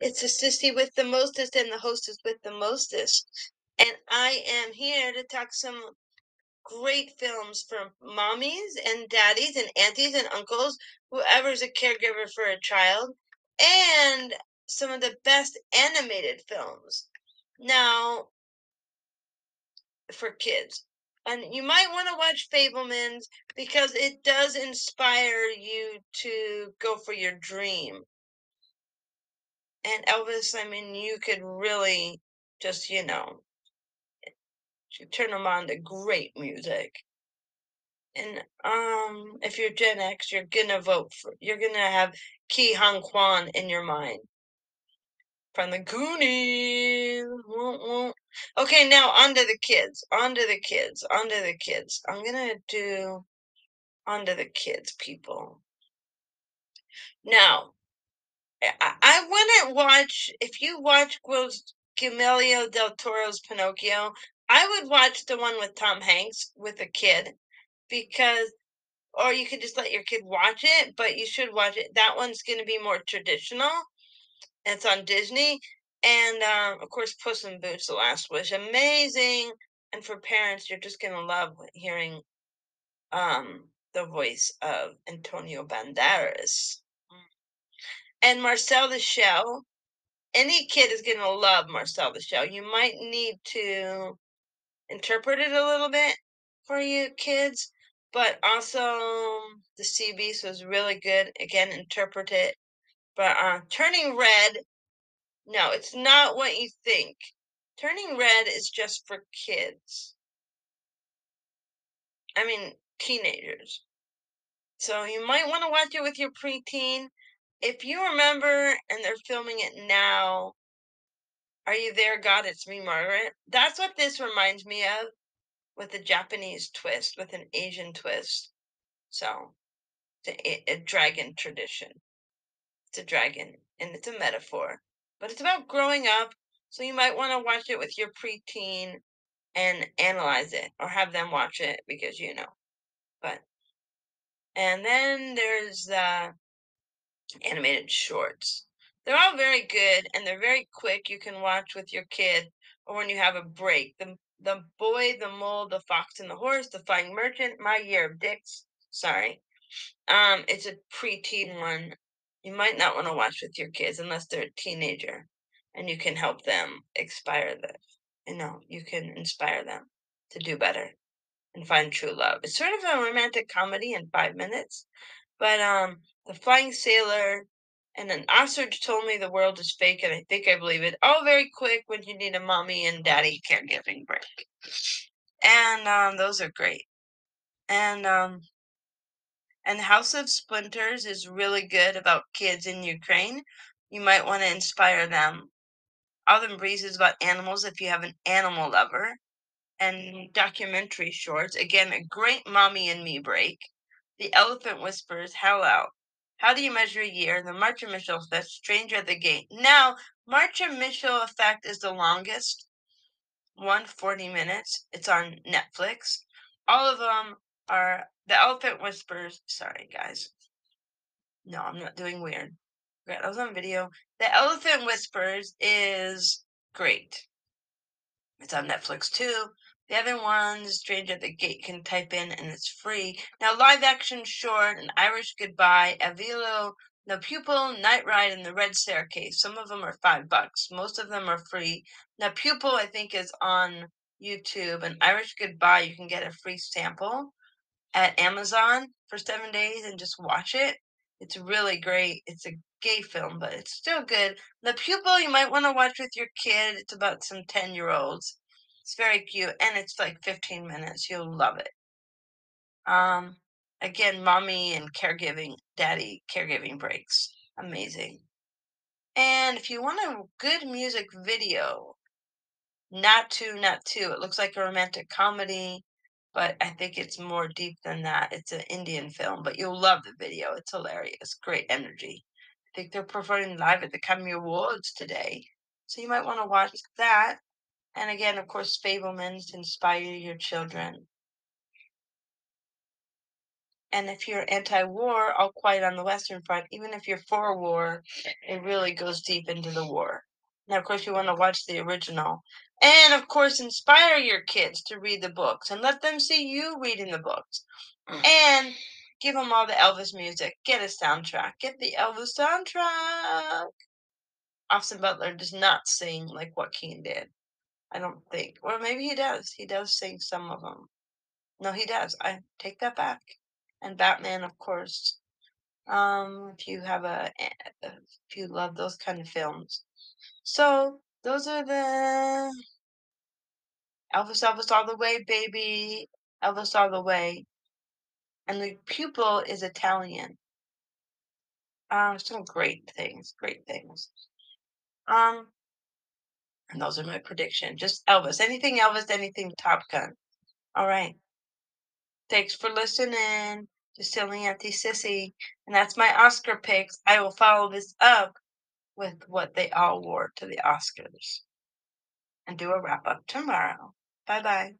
It's a sissy with the mostest and the hostess with the mostest. And I am here to talk some great films for mommies and daddies and aunties and uncles, whoever's a caregiver for a child, and some of the best animated films. Now, for kids. And you might want to watch Fabelmans because it does inspire you to go for your dream. And Elvis, I mean, you could really just, you know, turn them on to great music. And um, if you're Gen X, you're gonna vote for, you're gonna have Ke Huy Quan in your mind from the Goonies. Okay, now on to the kids. On to the kids. On to the kids. I'm gonna do on to the kids, people. Now, I, Watch if you watch Guillermo del Toro's Pinocchio. I would watch the one with Tom Hanks with a kid because or you could just let your kid watch it, but you should watch it. That one's going to be more traditional. It's on Disney. And um, of course, Puss in Boots, The Last Wish. Amazing. And for parents, you're just going to love hearing um, the voice of Antonio Banderas. And Marcel the Shell. Any kid is going to love Marcel the Shell. You might need to interpret it a little bit for you kids, but also the sea beast was really good. Again, interpret it. But uh, turning red, no, it's not what you think. Turning red is just for kids. I mean, teenagers. So you might want to watch it with your preteen. If you remember and they're filming it now, Are You There, God? It's Me, Margaret. That's what this reminds me of with a Japanese twist, with an Asian twist. So, it's a, a dragon tradition. It's a dragon and it's a metaphor, but it's about growing up. So, you might want to watch it with your preteen and analyze it or have them watch it because you know. But, and then there's the animated shorts. They're all very good and they're very quick. You can watch with your kid or when you have a break. The the boy, the mole, the fox, and the horse, the flying merchant, my year of dicks. Sorry. Um, it's a preteen one. You might not want to watch with your kids unless they're a teenager and you can help them inspire them. You know, you can inspire them to do better and find true love. It's sort of a romantic comedy in five minutes, but um, the flying sailor and an ostrich told me the world is fake, and I think I believe it. All very quick when you need a mommy and daddy caregiving break. And um, those are great. And um, and House of Splinters is really good about kids in Ukraine. You might want to inspire them. Autumn Breeze is about animals if you have an animal lover. And documentary shorts, again, a great mommy and me break. The Elephant Whispers, Out. How do you measure a year? The Martha Mitchell Effect, Stranger at the Gate. Now, Martha Mitchell Effect is the longest one, 40 minutes. It's on Netflix. All of them are The Elephant Whispers. Sorry, guys. No, I'm not doing weird. Great, I was on video. The Elephant Whispers is great. It's on Netflix too. The other ones, Stranger at the Gate, can type in and it's free. Now, live action short, An Irish Goodbye, Ivalu, The Pupil, Night Ride, and The Red Staircase. Some of them are five bucks. Most of them are free. Now, Pupil, I think, is on YouTube. An Irish Goodbye, you can get a free sample at Amazon for seven days and just watch it. It's really great. It's a gay film, but it's still good. The Pupil, you might want to watch with your kid. It's about some 10 year olds. It's very cute and it's like 15 minutes. You'll love it. Um, again, mommy and caregiving, daddy caregiving breaks. Amazing. And if you want a good music video, Naatu, not Naatu. It looks like a romantic comedy, but I think it's more deep than that. It's an Indian film, but you'll love the video. It's hilarious. Great energy. I think they're performing live at the Academy Awards today. So you might want to watch that. And again, of course, Fabelmans inspire your children. And if you're anti-war, All Quiet on the Western Front, even if you're for war, it really goes deep into the war. Now, of course, you want to watch the original. And of course, inspire your kids to read the books and let them see you reading the books. Mm. And give them all the Elvis music. Get a soundtrack. Get the Elvis soundtrack. Austin Butler does not sing like what Joaquin did. I don't think. Or maybe he does. He does sing some of them. No, he does. I take that back. And Batman, of course. Um, if you have a, if you love those kind of films. So those are the Elvis, Elvis all the way, baby. Elvis all the way. And the pupil is Italian. Um, some great things, great things. Um, and those are my prediction. Just Elvis. Anything Elvis, anything Top Gun. All right. Thanks for listening to Silly Auntie Sissy. And that's my Oscar picks. I will follow this up with what they all wore to the Oscars and do a wrap up tomorrow. Bye bye.